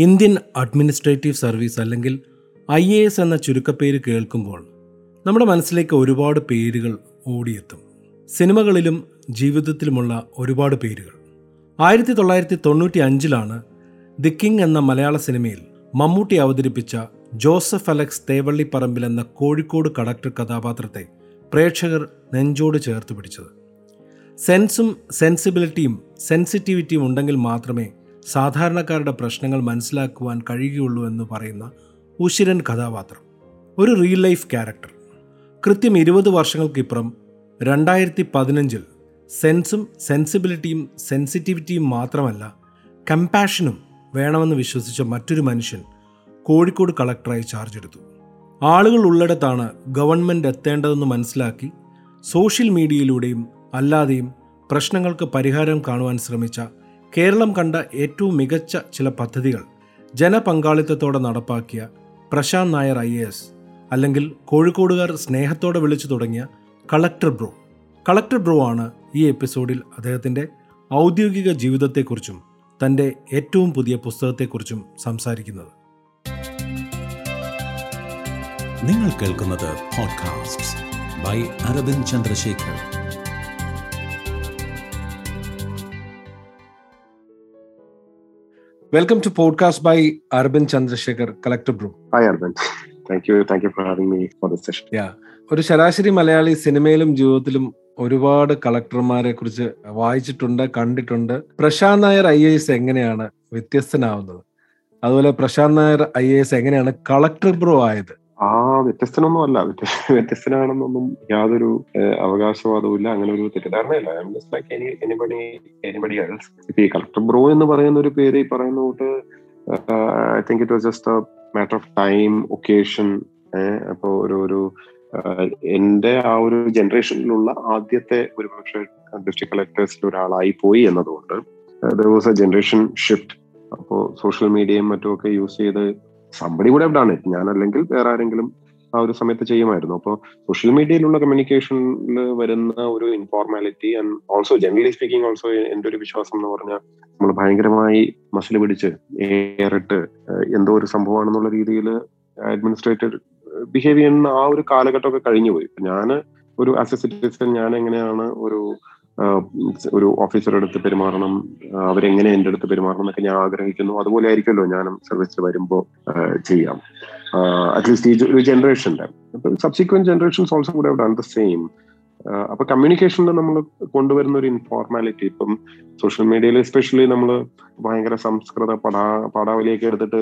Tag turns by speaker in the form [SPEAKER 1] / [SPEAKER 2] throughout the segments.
[SPEAKER 1] Indian administrative service അല്ലെങ്കിൽ I A S എന്ന ചുരുക്കപ്പേര് കേൾക്കുമ്പോൾ നമ്മുടെ മനസ്സിലേക്ക് ഒരുപാട് പേരുകൾ ഓടിയെത്തും. സിനിമകളിലും ജീവിതത്തിലുമുള്ള ഒരുപാട് പേരുകൾ. ആയിരത്തി തൊള്ളായിരത്തി തൊണ്ണൂറ്റി അഞ്ചിലാണ് ദി കിങ് എന്ന മലയാള സിനിമയിൽ മമ്മൂട്ടി അവതരിപ്പിച്ച ജോസഫ് അലക്സ് തേവള്ളിപ്പറമ്പിൽ എന്ന കോഴിക്കോട് കടക്ടർ കഥാപാത്രത്തെ പ്രേക്ഷകർ നെഞ്ചോട് ചേർത്ത് പിടിച്ചത്. സെൻസും സെൻസിബിലിറ്റിയും സെൻസിറ്റിവിറ്റിയും ഉണ്ടെങ്കിൽ മാത്രമേ സാധാരണക്കാരുടെ പ്രശ്നങ്ങൾ മനസ്സിലാക്കുവാൻ കഴിയുകയുള്ളൂ എന്ന് പറയുന്ന ഉശിരൻ കഥാപാത്രം. ഒരു റിയൽ ലൈഫ് ക്യാരക്ടർ കൃത്യം ഇരുപത് വർഷങ്ങൾക്കിപ്പുറം രണ്ടായിരത്തി പതിനഞ്ചിൽ സെൻസും സെൻസിബിലിറ്റിയും സെൻസിറ്റിവിറ്റിയും മാത്രമല്ല കമ്പാഷനും വേണമെന്ന് വിശ്വസിച്ച മറ്റൊരു മനുഷ്യൻ കോഴിക്കോട് കളക്ടറായി ചാർജ് എടുത്തു. ആളുകൾ ഉള്ളിടത്താണ് ഗവൺമെന്റ് എത്തേണ്ടതെന്ന് മനസ്സിലാക്കി സോഷ്യൽ മീഡിയയിലൂടെയും അല്ലാതെയും പ്രശ്നങ്ങൾക്ക് പരിഹാരം കാണുവാൻ ശ്രമിച്ച കേരളം കണ്ട ഏറ്റവും മികച്ച ചില പദ്ധതികൾ ജനപങ്കാളിത്തത്തോടെ നടപ്പാക്കിയ Prashant Nair I A S അല്ലെങ്കിൽ കോഴിക്കോടുകാർ സ്നേഹത്തോടെ വിളിച്ചു തുടങ്ങിയ കളക്ടർ ബ്രോ. കളക്ടർ ബ്രോ ആണ് ഈ എപ്പിസോഡിൽ അദ്ദേഹത്തിന്റെ ഔദ്യോഗിക ജീവിതത്തെക്കുറിച്ചും തന്റെ ഏറ്റവും പുതിയ പുസ്തകത്തെക്കുറിച്ചും സംസാരിക്കുന്നത്.
[SPEAKER 2] നിങ്ങൾ കേൾക്കുന്നത് podcast by Arvind Chandrasekhar.
[SPEAKER 1] Welcome to podcast by Arvind Chandrasekhar collector bro
[SPEAKER 3] Hi, Arvind. You thank you for having me for this session yeah
[SPEAKER 1] ഒരു ശരാശരി മലയാളി സിനിമയിലും ജീവിതത്തിലും ഒരുപാട് കളക്ടർമാരെ കുറിച്ച് വായിച്ചിട്ടുണ്ട് കണ്ടിട്ടുണ്ട്. പ്രശാന്ത് നായർ ഐ എസ് എങ്ങനെയാണ് വ്യത്യസ്തനാവുന്നത്? അതുപോലെ പ്രശാന്ത് നായർ ഐ എസ് എങ്ങനെയാണ് കളക്ടർ ബ്രോ ആയത്?
[SPEAKER 3] ആ വ്യത്യസ്തനൊന്നും അല്ല വ്യത്യ- വ്യത്യസ്തനാണെന്നൊന്നും യാതൊരു അവകാശവാദവും ഇല്ല. അങ്ങനെ ഒരു തെറ്റിദ്ധാരണയില്ല. Like any else collector bro എന്ന് പറയുന്ന ഒരു പേര് ഈ പറയുന്ന കൂട്ട് I think it was just a matter of time occasion അപ്പോ ഒരു ഒരു എന്റെ ആ ഒരു ജനറേഷനിലുള്ള ആദ്യത്തെ ഒരു പക്ഷേ ഡിസ്ട്രിക്ട് കളക്ടേഴ്സിൽ ഒരാളായി പോയി എന്നതുകൊണ്ട് there was a generation shift അപ്പോ സോഷ്യൽ മീഡിയയും മറ്റും ഒക്കെ യൂസ് ചെയ്ത് സംബടി കൂടെ ഡൺ ഇറ്റ് ഞാൻ അല്ലെങ്കിൽ വേറെ ആരെങ്കിലും ആ ഒരു സമയത്ത് ചെയ്യുമായിരുന്നു. അപ്പോൾ സോഷ്യൽ മീഡിയയിലുള്ള കമ്മ്യൂണിക്കേഷനിൽ വരുന്ന ഒരു informality and also generally speaking also എന്റെ ഒരു വിശ്വാസം എന്ന് പറഞ്ഞാൽ നമ്മൾ ഭയങ്കരമായി മസിൽ പിടിച്ച് ഏറിട്ട് എന്തോ ഒരു സംഭവമാണെന്നുള്ള രീതിയിൽ അഡ്മിനിസ്ട്രേറ്റഡ് ബിഹേവ് ചെയ്യുന്ന ആ ഒരു കാലഘട്ടമൊക്കെ കഴിഞ്ഞുപോയി. ഞാൻ ഒരു ആസ് എ സിറ്റിസൺ ഞാൻ എങ്ങനെയാണ് ഒരു ഒരു ഓഫീസറുടെ അടുത്ത് പെരുമാറണം അവരെങ്ങനെ എന്റെ അടുത്ത് പെരുമാറണം എന്നൊക്കെ ഞാൻ ആഗ്രഹിക്കുന്നു. അതുപോലെ ആയിരിക്കുമല്ലോ ഞാനും സർവീസിൽ വരുമ്പോൾ ചെയ്യാം. അറ്റ്ലീസ്റ്റ് ഈ ഒരു ജനറേഷന്റെ സബ്സിക്വന്റ് ജനറേഷൻസ് ഓൾസോ കൂടെ ഡൺ ദ സെയിം അപ്പൊ കമ്മ്യൂണിക്കേഷനിൽ നമ്മൾ കൊണ്ടുവരുന്ന ഒരു ഇൻഫോർമാലിറ്റി ഇപ്പം സോഷ്യൽ മീഡിയയിൽ എസ്പെഷ്യലി നമ്മൾ ഭയങ്കര സംസ്കൃത പടാ പടാവലിയൊക്കെ എടുത്തിട്ട്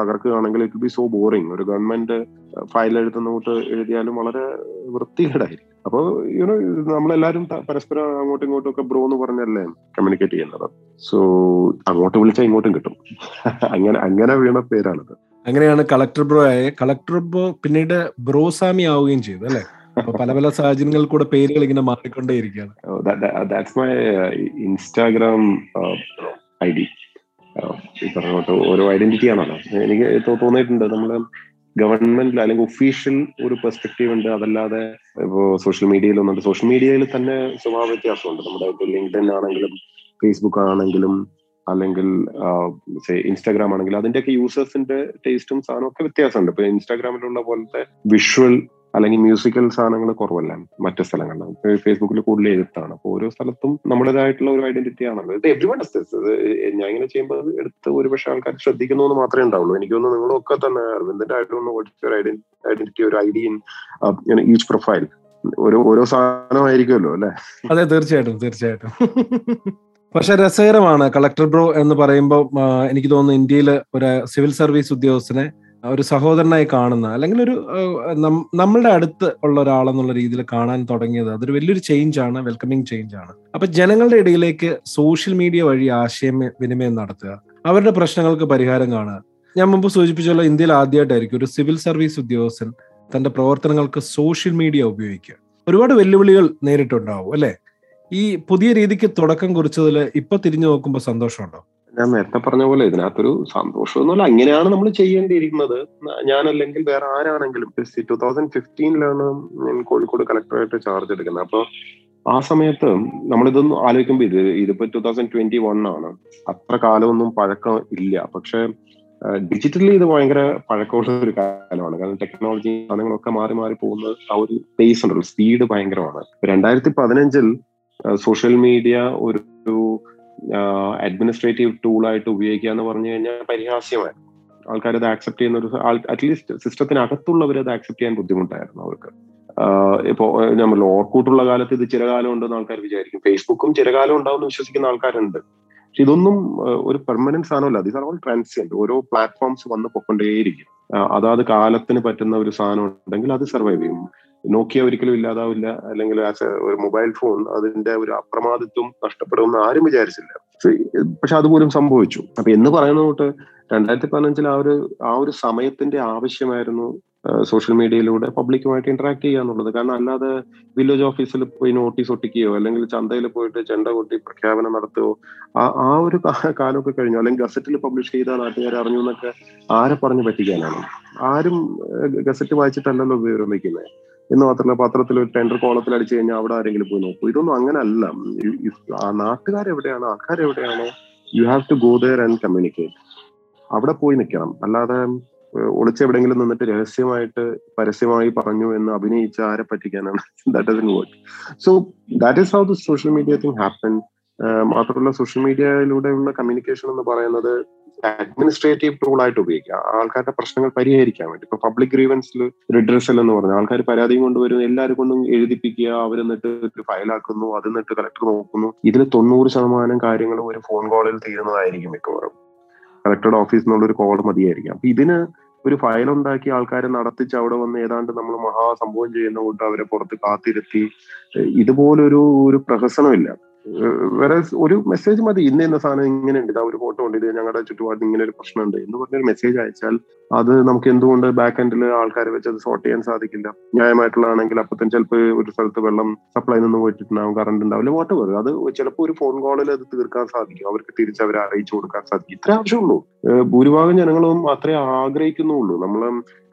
[SPEAKER 3] തകർക്കുകയാണെങ്കിൽ ഇറ്റ് ബി സോ ബോറിങ് ഒരു ഗവൺമെന്റ് ഫയൽ എഴുതുന്ന കൂട്ട് എഴുതിയാലും വളരെ വൃത്തികേടായിരിക്കും. അപ്പോൾ യുനോ നമ്മളെല്ലാരും പരസ്പരം അങ്ങോട്ടും ഇങ്ങോട്ടും ഒക്കെ ബ്രോ എന്ന് പറഞ്ഞല്ലേ കമ്മ്യൂണിക്കേറ്റ് ചെയ്യുന്നത്. സോ അങ്ങോട്ട് വിളിച്ചാൽ ഇങ്ങോട്ടും കിട്ടും. അങ്ങനെ അങ്ങനെ വീണ പേരാണിത്.
[SPEAKER 1] അങ്ങനെയാണ് കളക്ടർ ബ്രോ ആയ കളക്ടർ ബ്രോ പിന്നീട് ബ്രോസാമി ആവുകയും ചെയ്തു അല്ലെ പല പല സാഹചര്യങ്ങളിൽ കൂടെ പേരുകൾ ഇങ്ങനെ മാറിക്കൊണ്ടേയിരിക്കുകയാണ്
[SPEAKER 3] ഇൻസ്റ്റാഗ്രാം Instagram uh, ID. ഈ പറഞ്ഞോട്ട് ഓരോ ഐഡന്റിറ്റി ആണല്ലോ. എനിക്ക് തോന്നിയിട്ടുണ്ട് നമ്മൾ ഗവൺമെന്റിൽ അല്ലെങ്കിൽ ഒഫീഷ്യൽ ഒരു പെർസ്പെക്റ്റീവ് ഉണ്ട്. അതല്ലാതെ ഇപ്പോൾ സോഷ്യൽ മീഡിയയിൽ ഒന്നുണ്ട്. സോഷ്യൽ മീഡിയയിൽ തന്നെ സ്വഭാവ വ്യത്യാസമുണ്ട്. നമ്മുടെ ഇപ്പോൾ ലിങ്ക്ഡിൻ ആണെങ്കിലും ഫേസ്ബുക്ക് ആണെങ്കിലും അല്ലെങ്കിൽ ഇൻസ്റ്റാഗ്രാം ആണെങ്കിലും അതിന്റെയൊക്കെ യൂസേഴ്സിന്റെ ടേസ്റ്റും സാധനവും ഒക്കെ വ്യത്യാസമുണ്ട്. ഇപ്പൊ ഇൻസ്റ്റാഗ്രാമിലുള്ള പോലത്തെ വിഷ്വൽ അല്ലെങ്കിൽ മ്യൂസിക്കൽ സാധനങ്ങൾ കുറവല്ല മറ്റു സ്ഥലങ്ങളിൽ. ഫേസ്ബുക്കിൽ കൂടുതൽ എഴുത്താണ്. അപ്പൊ ഓരോ സ്ഥലത്തും നമ്മുടേതായിട്ടുള്ള ഒരു ഐഡന്റിറ്റി ആണല്ലോ. ഇത് എവ്രി വൺ ഞാൻ ഇങ്ങനെ ചെയ്യുമ്പോൾ എടുത്ത് ഒരുപക്ഷെ ആൾക്കാർ ശ്രദ്ധിക്കുന്നു എന്ന് മാത്രമേ ഉണ്ടാവുള്ളൂ. എനിക്ക് തോന്നുന്നു നിങ്ങളൊക്കെ തന്നെ അരവിന്ദന്റെ ആയിട്ടൊന്ന് ഒരു ഐഡന്റിറ്റി ഒരു ഐഡി ഇൻ ഈച്ച് പ്രൊഫൈൽ ഓരോ ഓരോ സാധനമായിരിക്കുമല്ലോ അല്ലെ?
[SPEAKER 1] അതെ തീർച്ചയായിട്ടും തീർച്ചയായിട്ടും. പക്ഷെ രസകരമാണ്. കളക്ടർ ബ്രോ എന്ന് പറയുമ്പോൾ എനിക്ക് തോന്നുന്നു ഇന്ത്യയിൽ ഒരു സിവിൽ സർവീസ് ഉദ്യോഗസ്ഥനെ ഒരു സഹോദരനായി കാണുന്ന അല്ലെങ്കിൽ ഒരു നമ്മളുടെ അടുത്ത് ഉള്ള ഒരാളെന്നുള്ള രീതിയിൽ കാണാൻ തുടങ്ങിയത് അതൊരു വലിയൊരു ചേഞ്ച് ആണ് വെൽക്കമിങ് ചേഞ്ച് ആണ്. അപ്പൊ ജനങ്ങളുടെ ഇടയിലേക്ക് സോഷ്യൽ മീഡിയ വഴി ആശയം വിനിമയം നടത്തുക അവരുടെ പ്രശ്നങ്ങൾക്ക് പരിഹാരം കാണുക. ഞാൻ മുമ്പ് സൂചിപ്പിച്ചുള്ള ഇന്ത്യയിൽ ആദ്യമായിട്ടായിരിക്കും ഒരു സിവിൽ സർവീസ് ഉദ്യോഗസ്ഥൻ തന്റെ പ്രവർത്തനങ്ങൾക്ക് സോഷ്യൽ മീഡിയ ഉപയോഗിക്കുക. ഒരുപാട് വെല്ലുവിളികൾ നേരിട്ടുണ്ടാവും അല്ലെ? ഈ പുതിയ രീതിക്ക് തുടക്കം കുറിച്ചതിൽ ഇപ്പൊ തിരിഞ്ഞു നോക്കുമ്പോൾ സന്തോഷമുണ്ടോ?
[SPEAKER 3] ഞാൻ നേരത്തെ പറഞ്ഞ പോലെ ഇതിനകത്തൊരു സന്തോഷം അങ്ങനെയാണ് നമ്മൾ ചെയ്യേണ്ടിയിരിക്കുന്നത്. ഞാനല്ലെങ്കിൽ വേറെ ആരാണെങ്കിലും ടൂ തൗസൻഡ് ഫിഫ്റ്റീനിലാണ് ഞാൻ കോഴിക്കോട് കളക്ടറായിട്ട് ചാർജ് എടുക്കുന്നത്. അപ്പൊ ആ സമയത്ത് നമ്മളിതൊന്നും ആലോചിക്കുമ്പോൾ ഇത് ഇതിപ്പോ ടൂ തൗസൻഡ് ട്വന്റി വൺ ആണ്. അത്ര കാലമൊന്നും പഴക്കം ഇല്ല. പക്ഷെ ഡിജിറ്റലി ഇത് ഭയങ്കര പഴക്കമുള്ള ഒരു കാലമാണ്. കാരണം ടെക്നോളജി സാധനങ്ങളൊക്കെ മാറി മാറി പോകുന്ന ആ ഒരു പേസ് ഉണ്ടല്ലോ. സ്പീഡ് ഭയങ്കരമാണ്. രണ്ടായിരത്തി പതിനഞ്ചിൽ സോഷ്യൽ മീഡിയ ഒരു അഡ്മിനിസ്ട്രേറ്റീവ് ടൂളായിട്ട് ഉപയോഗിക്കുക എന്ന് പറഞ്ഞു കഴിഞ്ഞാൽ പരിഹാസ്യമായിരുന്നു. ആൾക്കാർ അത് ആക്സെപ്റ്റ് ചെയ്യുന്ന ഒരു അറ്റ്ലീസ്റ്റ് സിസ്റ്റത്തിനകത്തുള്ളവർ അത് ആക്സെപ്റ്റ് ചെയ്യാൻ ബുദ്ധിമുട്ടായിരുന്നു അവർക്ക്. ഇപ്പോ നമ്മൾ ഓർക്കൂട്ടുള്ള കാലത്ത് ഇത് ചിരകാലം ഉണ്ടെന്ന് ആൾക്കാർ വിചാരിക്കും. ഫേസ്ബുക്കും ചിരകാലം ഉണ്ടാവും എന്ന് വിശ്വസിക്കുന്ന ആൾക്കാരുണ്ട്. പക്ഷെ ഇതൊന്നും ഒരു പെർമനന്റ് സാധനമല്ല. ദീസ് ആർ ഓൾ ട്രാൻസിയന്റ് ഓരോ പ്ലാറ്റ്ഫോംസ് വന്ന് പൊക്കൊണ്ടേയിരിക്കും. അതാത് കാലത്തിന് പറ്റുന്ന ഒരു സാധനം ഉണ്ടെങ്കിൽ അത് സർവൈവ് ചെയ്യും. നോക്കിയ ഒരിക്കലും ഇല്ലാതാവില്ല. അല്ലെങ്കിൽ ഒരു മൊബൈൽ ഫോൺ അതിന്റെ ഒരു അപ്രമാദിത്വം നഷ്ടപ്പെടുമെന്ന് ആരും വിചാരിച്ചില്ല. പക്ഷെ അതുപോലും സംഭവിച്ചു. അപ്പൊ എന്ന് പറയുന്ന തൊട്ട് രണ്ടായിരത്തി പതിനഞ്ചിൽ ആ ഒരു ആ ഒരു സമയത്തിന്റെ ആവശ്യമായിരുന്നു സോഷ്യൽ മീഡിയയിലൂടെ പബ്ലിക്കുമായിട്ട് ഇന്ററാക്ട് ചെയ്യുക എന്നുള്ളത്. കാരണം അല്ലാതെ വില്ലേജ് ഓഫീസിൽ പോയി നോട്ടീസ് ഒട്ടിക്കുകയോ അല്ലെങ്കിൽ ചന്തയിൽ പോയിട്ട് ചെണ്ട കൊട്ടി പ്രഖ്യാപനം നടത്തുകയോ ആ ആ ഒരു കാലമൊക്കെ കഴിഞ്ഞു. അല്ലെങ്കിൽ ഗസറ്റിൽ പബ്ലിഷ് ചെയ്ത നാട്ടുകാർ അറിഞ്ഞു എന്നൊക്കെ ആരെ പറഞ്ഞു പറ്റിക്കാനാണ്? ആരും ഗസറ്റ് വായിച്ചിട്ടല്ലല്ലോ വിവരം വയ്ക്കുന്നത് എന്ന് മാത്രമല്ല പത്രത്തിൽ ഒരു ടെൻഡർ കോളത്തിൽ അടിച്ചു കഴിഞ്ഞാൽ അവിടെ ആരെങ്കിലും പോയി നോക്കും. ഇതൊന്നും അങ്ങനല്ല. ആ നാട്ടുകാരെവിടെയാണോ? ആൾക്കാരെവിടെയാണോ? You have to go there and communicate അവിടെ പോയി നിൽക്കണം. അല്ലാതെ ഒളിച്ചെവിടെങ്കിലും നിന്നിട്ട് രഹസ്യമായിട്ട് പരസ്യമായി പറഞ്ഞു എന്ന് അഭിനയിച്ച ആരെ പറ്റിക്കാനാണ് that doesn't work so that is how the social media thing happen മാത്രമല്ല സോഷ്യൽ മീഡിയയിലൂടെയുള്ള കമ്മ്യൂണിക്കേഷൻ എന്ന് പറയുന്നത് അഡ്മിനിസ്ട്രേറ്റീവ് ടൂൾ ആയിട്ട് ഉപയോഗിക്കുക ആൾക്കാരുടെ പ്രശ്നങ്ങൾ പരിഹരിക്കാൻ വേണ്ടി. ഇപ്പൊ പബ്ലിക് ഗ്രീവൻസിൽ റിഡ്രസൽ എന്ന് പറഞ്ഞാൽ ആൾക്കാർ പരാതിയും കൊണ്ടുവരും. എല്ലാവരും കൊണ്ടും എഴുതിപ്പിക്കുക അവർ എന്നിട്ട് ഒരു ഫയലാക്കുന്നു അത് എന്നിട്ട് കളക്ടർ നോക്കുന്നു. ഇതിൽ തൊണ്ണൂറ് ശതമാനം കാര്യങ്ങൾ ഒരു ഫോൺ കോളിൽ തീരുന്നതായിരിക്കും മിക്കവാറും. കളക്ടറുടെ ഓഫീസിൽ നിന്നുള്ള ഒരു കോൾ മതിയായിരിക്കും. അപ്പൊ ഇതിന് ഒരു ഫയൽ ഉണ്ടാക്കി ആൾക്കാരെ നടത്തിച്ച് അവിടെ വന്ന് ഏതാണ്ട് നമ്മൾ മഹാസംഭവം ചെയ്യുന്ന കൊണ്ട് അവരെ പുറത്ത് കാത്തിരുത്തി ഇതുപോലൊരു ഒരു പ്രഹസനമില്ല. വേറെ ഒരു മെസ്സേജ് മതി. ഇന്ന ഇന്ന സാധനം ഇങ്ങനെ ഉണ്ട്. ഇതാ ഒരു ഫോട്ടോ ഉണ്ട്. ഇത് ഞങ്ങളുടെ ചുറ്റുപാട് ഇങ്ങനെ ഒരു പ്രശ്നമുണ്ട് എന്ന് പറഞ്ഞൊരു മെസ്സേജ് അയച്ചാൽ അത് നമുക്ക് എന്തുകൊണ്ട് ബാക്ക് എൻഡിൽ ആൾക്കാരെ വെച്ച് അത് സോർട്ട് ചെയ്യാൻ സാധിക്കില്ല? ന്യായമായിട്ടുള്ളതാണെങ്കിൽ അപ്പത്തന്നെ ചിലപ്പോൾ ഒരു സ്ഥലത്ത് വെള്ളം സപ്ലൈ നിന്ന് പോയിട്ടുണ്ടാവും കറണ്ട് ഉണ്ടാവില്ല വാട്ടർ വരും അത് ചിലപ്പോൾ ഒരു ഫോൺ കോളിൽ അത് തീർക്കാൻ സാധിക്കും. അവർക്ക് തിരിച്ച് അവരെ അറിയിച്ചു കൊടുക്കാൻ സാധിക്കും. ഇത്ര ആവശ്യമുള്ളൂ. ഭൂരിഭാഗം ജനങ്ങളും അത്രേ ആഗ്രഹിക്കുന്നുള്ളൂ. നമ്മൾ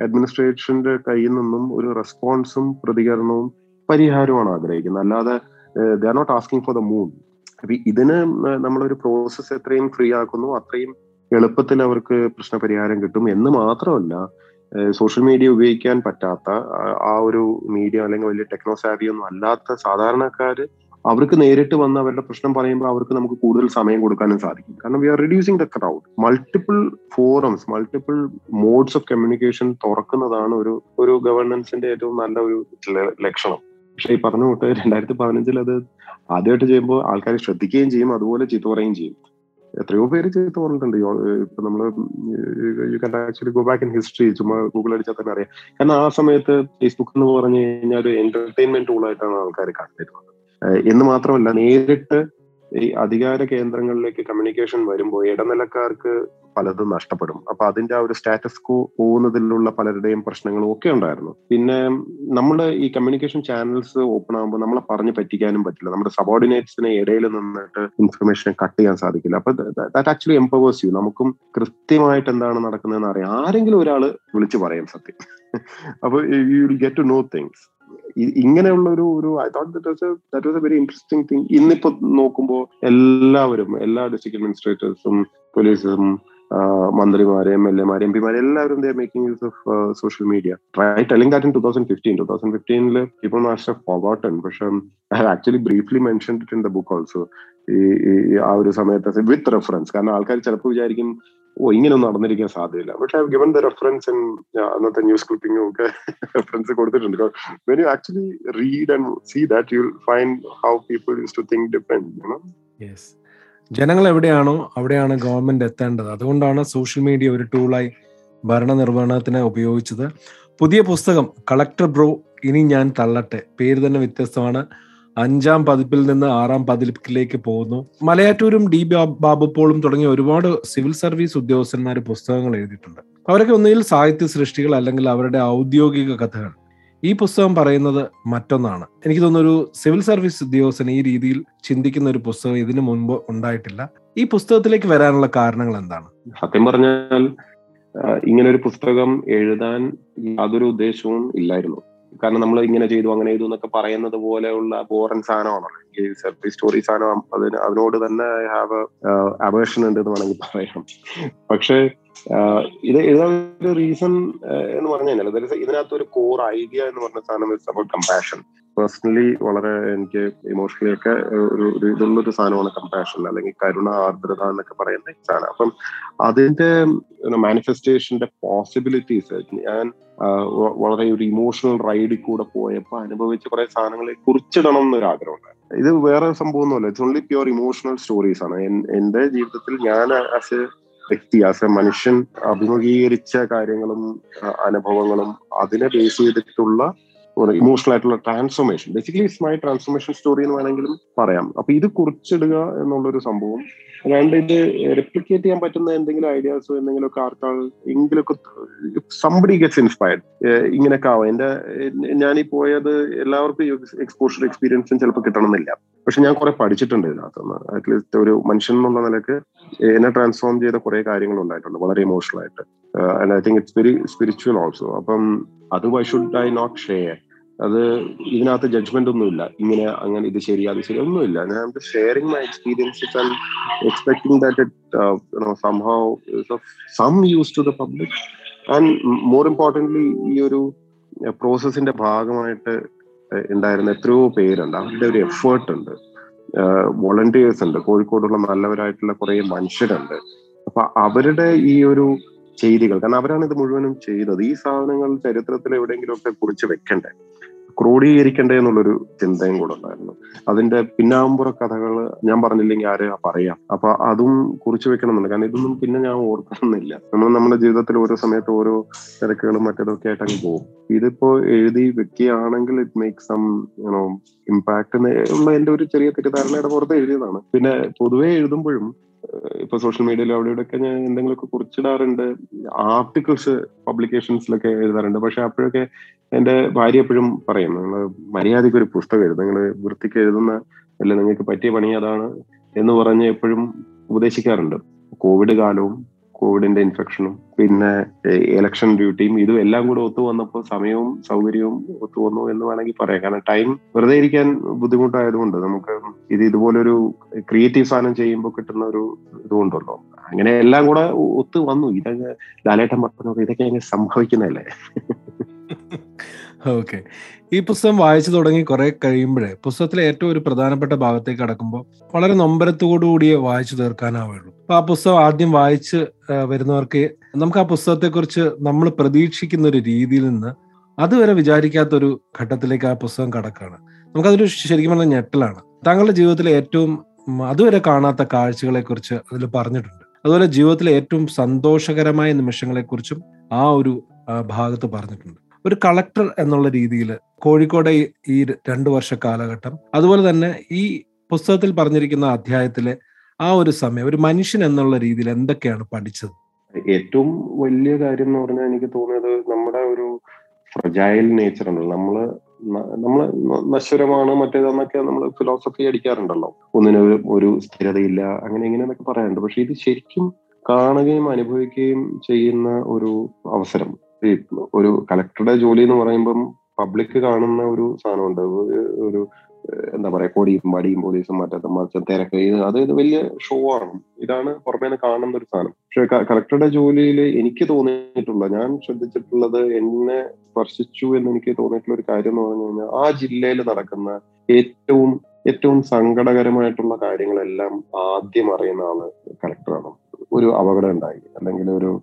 [SPEAKER 3] അഡ്മിനിസ്ട്രേഷന്റെ കയ്യിൽ നിന്നും ഒരു റെസ്പോൺസും പ്രതികരണവും പരിഹാരമാണ് ആഗ്രഹിക്കുന്നത്. അല്ലാതെ they are not asking for the moon അപ്പൊ ഇതിന് നമ്മളൊരു പ്രോസസ്സ് എത്രയും ഫ്രീ ആക്കുന്നു അത്രയും എളുപ്പത്തിൽ അവർക്ക് പ്രശ്നപരിഹാരം കിട്ടും എന്ന് മാത്രമല്ല സോഷ്യൽ മീഡിയ ഉപയോഗിക്കാൻ പറ്റാത്ത ആ ഒരു മീഡിയ അല്ലെങ്കിൽ വലിയ ടെക്നോ സാവി ഒന്നും അല്ലാത്ത സാധാരണക്കാര് അവർക്ക് നേരിട്ട് വന്ന് അവരുടെ പ്രശ്നം പറയുമ്പോൾ അവർക്ക് നമുക്ക് കൂടുതൽ സമയം കൊടുക്കാനും സാധിക്കും. കാരണം we are reducing the crowd multiple forums multiple modes of communication തുറക്കുന്നതാണ് ഒരു ഒരു ഗവർണൻസിന്റെ ഏറ്റവും നല്ല ഒരു ലക്ഷണം. പക്ഷെ ഈ പറഞ്ഞ കൂട്ട് രണ്ടായിരത്തി പതിനഞ്ചിൽ അത് ആദ്യമായിട്ട് ചെയ്യുമ്പോൾ ആൾക്കാർ ശ്രദ്ധിക്കുകയും ചെയ്യും അതുപോലെ ചീത്ത പറയുകയും ചെയ്യും. എത്രയോ പേര് ചീത്ത പറഞ്ഞിട്ടുണ്ട്. ഇപ്പൊ actually go back in history ചുമ്മാ ഗൂഗിൾ അടിച്ചാൽ തന്നെ അറിയാം. കാരണം ആ സമയത്ത് ഫേസ്ബുക്ക് എന്ന് പറഞ്ഞു കഴിഞ്ഞാൽ ഒരു എന്റർടൈൻമെന്റ് ടൂളായിട്ടാണ് ആൾക്കാർ കണ്ടിരുന്നത് എന്ന് മാത്രമല്ല നേരിട്ട് ഈ അധികാര കേന്ദ്രങ്ങളിലേക്ക് കമ്മ്യൂണിക്കേഷൻ വരുമ്പോൾ ഇടനിലക്കാർക്ക് പലതും നഷ്ടപ്പെടും. അപ്പൊ അതിന്റെ ആ ഒരു സ്റ്റാറ്റസ് കോ പോകുന്നതിലുള്ള പലരുടെയും പ്രശ്നങ്ങളും ഒക്കെ ഉണ്ടായിരുന്നു. പിന്നെ നമ്മുടെ ഈ കമ്മ്യൂണിക്കേഷൻ ചാനൽസ് ഓപ്പൺ ആകുമ്പോൾ നമ്മളെ പറഞ്ഞ് പറ്റിക്കാനും പറ്റില്ല. നമ്മുടെ സബോർഡിനേറ്റ്സിനെ ഇടയിൽ നിന്നിട്ട് ഇൻഫർമേഷൻ കട്ട് ചെയ്യാൻ സാധിക്കില്ല. അപ്പൊ ദാറ്റ് ആക്ച്വലി എംപവേഴ്സ് യു നമുക്കും കൃത്യമായിട്ട് എന്താണ് നടക്കുന്നതെന്ന് അറിയാം. ആരെങ്കിലും ഒരാൾ വിളിച്ചു പറയാം സത്യം. അപ്പൊ you will get to know things ഇങ്ങനെയുള്ള ഒരു ഒരു I thought that that was a very interesting thing ഇന്നിപ്പോ നോക്കുമ്പോൾ എല്ലാവരും എല്ലാ ഡിസ്ട്രിക്ട് അഡ്മിനിസ്ട്രേറ്റേഴ്സും പോലീസും മന്ത്രിമാരെ എം എൽ എമാരെ എം പിമാരെ എല്ലാവരും they making use of social media try telling that in two thousand fifteen two thousand ഫിഫ്റ്റീനിൽ ഇപ്പോൾ മാസ്റ്റർ ഫോഗോട്ടൺ പക്ഷെ I have actually briefly mention in the book also ഈ ആ ഒരു സമയത്ത് വിത്ത് റെഫറൻസ് കാരണം ആൾക്കാർ ചിലപ്പോൾ വിചാരിക്കും ഓ ഇങ്ങനെയൊന്നും നടന്നിരിക്കാൻ സാധ്യതയില്ല. പക്ഷെ I given the reference in അന്നത്തെ ന്യൂസ് ക്ലിപ്പിംഗും ഒക്കെ റെഫറൻസ് കൊടുത്തിട്ടുണ്ട്. When you actually read and see that you find how people use to think different
[SPEAKER 1] yes ജനങ്ങൾ എവിടെയാണോ അവിടെയാണ് ഗവൺമെന്റ് എത്തേണ്ടത്. അതുകൊണ്ടാണ് സോഷ്യൽ മീഡിയ ഒരു ടൂളായി ഭരണനിർവഹണത്തിന് ഉപയോഗിച്ചത്. പുതിയ പുസ്തകം കളക്ടർ ബ്രോ ഇനി ഞാൻ തള്ളട്ടെ. പേര് തന്നെ വ്യത്യസ്തമാണ്. അഞ്ചാം പതിപ്പിൽ നിന്ന് ആറാം പതിപ്പിലേക്ക് പോകുന്നു. മലയാറ്റൂരും ഡി ബാബുപ്പോളും തുടങ്ങിയ ഒരുപാട് സിവിൽ സർവീസ് ഉദ്യോഗസ്ഥന്മാർ പുസ്തകങ്ങൾ എഴുതിയിട്ടുണ്ട്. അവരൊക്കെ ഒന്നുകിൽ സാഹിത്യ സൃഷ്ടികൾ അല്ലെങ്കിൽ അവരുടെ ഔദ്യോഗിക കഥകൾ. ഈ പുസ്തകം പറയുന്നത് മറ്റൊന്നാണ്. എനിക്ക് തോന്നുന്നു ഒരു സിവിൽ സർവീസ് ഉദ്യോഗസ്ഥൻ ഈ രീതിയിൽ ചിന്തിക്കുന്ന ഒരു പുസ്തകം ഇതിനു മുൻപ് ഉണ്ടായിട്ടില്ല. ഈ പുസ്തകത്തിലേക്ക് വരാനുള്ള കാരണങ്ങൾ എന്താണ്?
[SPEAKER 3] സത്യം പറഞ്ഞാൽ ഇങ്ങനെ ഒരു പുസ്തകം എഴുതാൻ യാതൊരു ഉദ്ദേശവും ഇല്ലായിരുന്നു. കാരണം നമ്മൾ ഇങ്ങനെ ചെയ്തു അങ്ങനെ ചെയ്തു എന്നൊക്കെ പറയുന്നത് പോലെയുള്ള ബോറൻ സാധനമാണല്ലോ. ഈ സർവീസ് സ്റ്റോറി സാധനം അതിന് അതിനോട് തന്നെ ഹാവ് അവേഷൻ ഉണ്ട് എന്ന് വേണമെങ്കിൽ പറയാം. പക്ഷേ ഇത് എഴുതാൻ ഒരു റീസൺ എന്ന് പറഞ്ഞു കഴിഞ്ഞാൽ ഇതിനകത്ത് ഒരു കോർ ഐഡിയ എന്ന് പറഞ്ഞ സാധനം ഇറ്റ്സ് അബൌട്ട് കമ്പാഷൻ പേഴ്സണലി വളരെ എനിക്ക് ഇമോഷണലി ഒക്കെ ഒരു ഇതുള്ളൊരു സാധനമാണ് കമ്പാഷൻ അല്ലെങ്കിൽ കരുണ ആർദ്രത എന്നൊക്കെ പറയുന്ന സാധനം. അപ്പം അതിന്റെ മാനിഫെസ്റ്റേഷന്റെ പോസിബിലിറ്റീസ് ഞാൻ വളരെ ഒരു ഇമോഷണൽ റൈഡിൽ കൂടെ പോയപ്പോൾ അനുഭവിച്ച കുറെ സാധനങ്ങളെ കുറിച്ചിടണം എന്നൊരു ആഗ്രഹമുണ്ട്. ഇത് വേറെ സംഭവമൊന്നുമല്ല it's only pure emotional stories ആണ്. എന്റെ ജീവിതത്തിൽ ഞാൻ ആസ് എ വ്യക്തി ആസ് എ മനുഷ്യൻ അഭിമുഖീകരിച്ച കാര്യങ്ങളും അനുഭവങ്ങളും അതിനെ ബേസ് ചെയ്തിട്ടുള്ള ഒരു ഇമോഷണൽ ആയിട്ടുള്ള transformation basically it's my transformation story എന്ന് വേണമെങ്കിലും പറയാം. അപ്പൊ ഇത് കുറിച്ചിടുക എന്നുള്ളൊരു സംഭവം. അല്ലാണ്ട് ഇത് റെപ്ലിക്കേറ്റ് ചെയ്യാൻ പറ്റുന്ന എന്തെങ്കിലും ഐഡിയാസോ എന്തെങ്കിലുമൊക്കെ ആർക്കാൾ എങ്കിലൊക്കെ സംബഡി ഗെറ്റ്സ് ഇൻസ്പയർഡ് ഇങ്ങനെയൊക്കെ ആവാം. എന്റെ ഞാനീ പോയത് എല്ലാവർക്കും എക്സ്പോഷർ എക്സ്പീരിയൻസും ചിലപ്പോൾ കിട്ടണമെന്നില്ല. പക്ഷെ ഞാൻ കുറെ പഠിച്ചിട്ടുണ്ട് ഇതിനകത്തുനിന്ന്. അറ്റ്ലീസ്റ്റ് ഒരു മനുഷ്യൻ എന്നുള്ള നിലയ്ക്ക് എന്നെ ട്രാൻസ്ഫോം ചെയ്ത കുറെ കാര്യങ്ങൾ ഉണ്ടായിട്ടുണ്ട് വളരെ ഇമോഷണൽ ആയിട്ട്. And I think it's very spiritual also അപ്പം അത് why should I not share അത് ഇതിനകത്ത് ജഡ്ജ്മെന്റ് ഒന്നുമില്ല ഇങ്ങനെ അങ്ങനെ ഇത് ശരി അത് ശരി ഒന്നുമില്ല ഞാൻ sharing my experiences and expecting that somehow some use to the public and more importantly ഈ ഒരു പ്രോസസ്സിന്റെ ഭാഗമായിട്ട് ഉണ്ടായിരുന്ന എത്രയോ പേരുണ്ട്. അവരുടെ ഒരു എഫേർട്ട് ഉണ്ട്. വോളണ്ടിയേഴ്സ് ഉണ്ട്. കോഴിക്കോടുള്ള നല്ലവരായിട്ടുള്ള കുറെ മനുഷ്യരുണ്ട്. അപ്പൊ അവരുടെ ഈ ഒരു ചെയ്തികൾ കാരണം അവരാണ് ഇത് മുഴുവനും ചെയ്തത്. ഈ സാധനങ്ങൾ ചരിത്രത്തിൽ എവിടെയെങ്കിലും ഒക്കെ കുറിച്ച് വെക്കണ്ടേ? ക്രോഡീകരിക്കണ്ടേ എന്നുള്ളൊരു ചിന്തയും കൂടെ ഉണ്ടായിരുന്നു. അതിന്റെ പിന്നാമ്പുറ കഥകൾ ഞാൻ പറഞ്ഞില്ലെങ്കിൽ ആര് പറയാം. അപ്പൊ അതും കുറിച്ച് വെക്കണമെന്നുണ്ട്. കാരണം ഇതൊന്നും പിന്നെ ഞാൻ ഓർക്കണമെന്നില്ല നമ്മൾ നമ്മുടെ ജീവിതത്തിൽ ഓരോ സമയത്ത് ഓരോ തിരക്കുകളും മറ്റേതൊക്കെ ആയിട്ട് അങ്ങ് പോകും. ഇതിപ്പോ എഴുതി വെക്കുകയാണെങ്കിൽ it make some you know impact ഉള്ള എന്റെ ഒരു ചെറിയ തെറ്റിദ്ധാരണയുടെ പുറത്ത് എഴുതിയതാണ്. പിന്നെ പൊതുവെ എഴുതുമ്പോഴും ഇപ്പൊ സോഷ്യൽ മീഡിയയിലും അവിടെ ഇവിടെയൊക്കെ ഞാൻ എന്തെങ്കിലുമൊക്കെ കുറിച്ചിടാറുണ്ട്. ആർട്ടിക്കിൾസ് പബ്ലിക്കേഷൻസിലൊക്കെ എഴുതാറുണ്ട്. പക്ഷെ അപ്പോഴൊക്കെ എന്റെ ഭാര്യ എപ്പോഴും പറയും നിങ്ങൾ മര്യാദയ്ക്ക് ഒരു പുസ്തകം എഴുതും നിങ്ങൾ വൃത്തിക്ക് എഴുതുന്ന അല്ല നിങ്ങൾക്ക് പറ്റിയ പണി അതാണ് എന്ന് പറഞ്ഞ് എപ്പോഴും ഉപദേശിക്കാറുണ്ട്. കോവിഡ് കാലവും കോവിഡിന്റെ ഇൻഫെക്ഷനും പിന്നെ ഇലക്ഷൻ ഡ്യൂട്ടിയും ഇതും എല്ലാം കൂടെ ഒത്തു വന്നപ്പോൾ സമയവും സൗകര്യവും ഒത്തു വന്നു എന്ന് വേണമെങ്കിൽ പറയാം. കാരണം ടൈം വെറുതെ ഇരിക്കാൻ ബുദ്ധിമുട്ടായതുകൊണ്ട് നമുക്ക് ഇത് ഇതുപോലൊരു ക്രിയേറ്റീവ് സാധനം ചെയ്യുമ്പോൾ കിട്ടുന്ന ഒരു ഇതുകൊണ്ടല്ലോ അങ്ങനെ എല്ലാം കൂടെ ഒത്തു വന്നു. ഇതൊക്കെ ലാലേട്ടൻ പറഞ്ഞു ഇതൊക്കെ അങ്ങനെ സംഭവിക്കുന്നതല്ലേ?
[SPEAKER 1] ഓക്കെ. ഈ പുസ്തകം വായിച്ചു തുടങ്ങി കുറെ കഴിയുമ്പോഴേ പുസ്തകത്തിലെ ഏറ്റവും ഒരു പ്രധാനപ്പെട്ട ഭാഗത്തേക്ക് കടക്കുമ്പോൾ വളരെ നൊമ്പരത്തോടുകൂടിയേ വായിച്ചു തീർക്കാനാവുള്ളൂ അപ്പൊ ആ പുസ്തകം ആദ്യം വായിച്ച് വരുന്നവർക്ക് നമുക്ക് ആ പുസ്തകത്തെക്കുറിച്ച് നമ്മൾ പ്രതീക്ഷിക്കുന്ന ഒരു രീതിയിൽ നിന്ന് അതുവരെ വിചാരിക്കാത്ത ഒരു ഘട്ടത്തിലേക്ക് ആ പുസ്തകം കടക്കാണ്. നമുക്കതൊരു ശരിക്കും പറഞ്ഞ ഞെട്ടലാണ്. താങ്കളുടെ ജീവിതത്തിലെ ഏറ്റവും അതുവരെ കാണാത്ത കാഴ്ചകളെ കുറിച്ച് അതിൽ പറഞ്ഞിട്ടുണ്ട്. അതുപോലെ ജീവിതത്തിലെ ഏറ്റവും സന്തോഷകരമായ നിമിഷങ്ങളെക്കുറിച്ചും ആ ഒരു ഭാഗത്ത് പറഞ്ഞിട്ടുണ്ട്. ഒരു കളക്ടർ എന്നുള്ള രീതിയിൽ കോഴിക്കോട് ഈ രണ്ടു വർഷ കാലഘട്ടം അതുപോലെ തന്നെ ഈ പുസ്തകത്തിൽ പറഞ്ഞിരിക്കുന്ന അധ്യായത്തിലെ ആ ഒരു സമയം ഒരു മനുഷ്യൻ എന്നുള്ള രീതിയിൽ എന്തൊക്കെയാണ് പഠിച്ചത്?
[SPEAKER 3] ഏറ്റവും വലിയ കാര്യം എന്ന് പറഞ്ഞാൽ എനിക്ക് തോന്നിയത് നമ്മുടെ ഒരു ഫ്രജൈൽ നേച്ചർ ഉണ്ടല്ലോ നമ്മൾ നമ്മൾ നശ്വരമാണ് മറ്റേതെന്നൊക്കെ നമ്മൾ ഫിലോസഫി അടിക്കാറുണ്ടല്ലോ. ഒന്നിനൊരു ഒരു സ്ഥിരതയില്ല അങ്ങനെ ഇങ്ങനെയൊക്കെ പറയാറുണ്ട്. പക്ഷെ ഇത് ശരിക്കും കാണുകയും അനുഭവിക്കുകയും ചെയ്യുന്ന ഒരു അവസരം. ഒരു കളക്ടറുടെ ജോലി എന്ന് പറയുമ്പം പബ്ലിക് കാണുന്ന ഒരു സാധനമുണ്ട്. ഒരു എന്താ പറയാ കോടിയും വടിയും പോലീസും മറ്റേ മറിച്ചും തിരക്ക്. അത് ഇത് വലിയ ഷോ ആണ്. ഇതാണ് പുറമേ കാണുന്ന ഒരു സാധനം. പക്ഷെ കളക്ടറുടെ ജോലിയിൽ എനിക്ക് തോന്നിയിട്ടുള്ള ഞാൻ ശ്രദ്ധിച്ചിട്ടുള്ളത് എന്നെ സ്പർശിച്ചു എന്ന് എനിക്ക് തോന്നിയിട്ടുള്ള ഒരു കാര്യം എന്ന് പറഞ്ഞു കഴിഞ്ഞാൽ ആ ജില്ലയിൽ നടക്കുന്ന ഏറ്റവും ഏറ്റവും സങ്കടകരമായിട്ടുള്ള കാര്യങ്ങളെല്ലാം ആദ്യം അറിയുന്ന ആൾ കളക്ടറാണ് ഒരു അപകടം ഉണ്ടായി. അല്ലെങ്കിൽ ഒരു